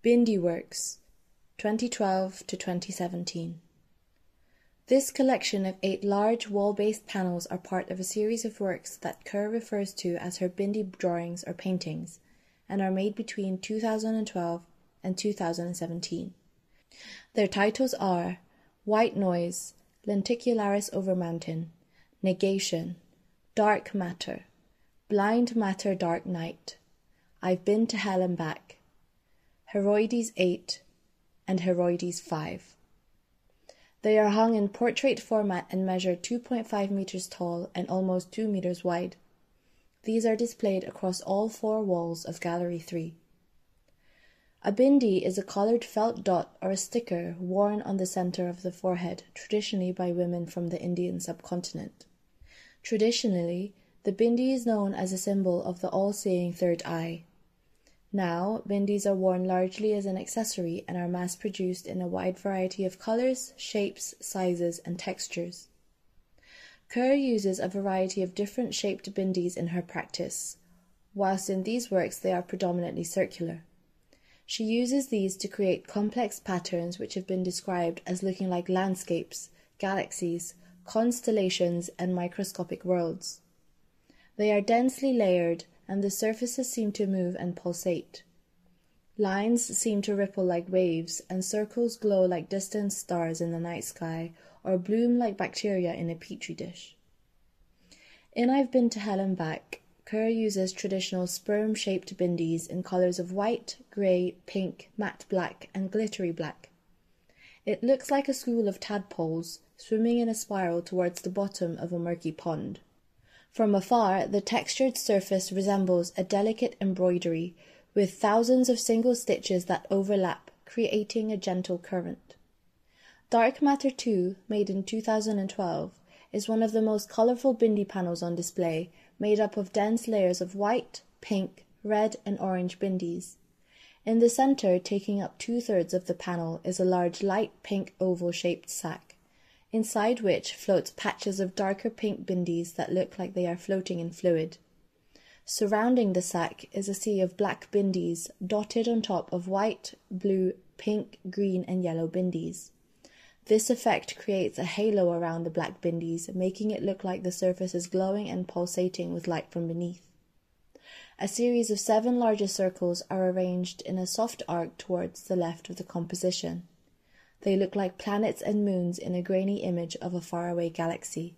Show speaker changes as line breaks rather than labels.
Bindi Works, 2012 to 2017. This collection of eight large wall-based panels are part of a series of works that Kher refers to as her Bindi drawings or paintings, and are made between 2012 and 2017. Their titles are White Noise, Lenticularis over Mountain, Negation, Dark Matter, Blind Matter Dark Night, I've Been to Hell and Back, Heroides 8, and Heroides 5. They are hung in portrait format and measure 2.5 meters tall and almost 2 meters wide. These are displayed across all four walls of Gallery 3. A bindi is a coloured felt dot or a sticker worn on the centre of the forehead, traditionally by women from the Indian subcontinent. Traditionally, the bindi is known as a symbol of the all-seeing third eye. Now, bindis are worn largely as an accessory and are mass-produced in a wide variety of colours, shapes, sizes and textures. Kher uses a variety of different shaped bindis in her practice, whilst in these works they are predominantly circular. She uses these to create complex patterns which have been described as looking like landscapes, galaxies, constellations and microscopic worlds. They are densely layered and the surfaces seem to move and pulsate. Lines seem to ripple like waves, and circles glow like distant stars in the night sky, or bloom like bacteria in a petri dish. In I've Been to Hell and Back, Kher uses traditional sperm shaped bindis in colours of white, grey, pink, matte black, and glittery black. It looks like a school of tadpoles swimming in a spiral towards the bottom of a murky pond. From afar, the textured surface resembles a delicate embroidery, with thousands of single stitches that overlap, creating a gentle current. Dark Matter 2, made in 2012, is one of the most colourful bindi panels on display, made up of dense layers of white, pink, red and orange bindis. In the centre, taking up two-thirds of the panel, is a large light pink oval-shaped sack inside which floats patches of darker pink bindis that look like they are floating in fluid. Surrounding the sack is a sea of black bindis dotted on top of white, blue, pink, green and yellow bindis. This effect creates a halo around the black bindis, making it look like the surface is glowing and pulsating with light from beneath. A series of seven larger circles are arranged in a soft arc towards the left of the composition. They look like planets and moons in a grainy image of a faraway galaxy.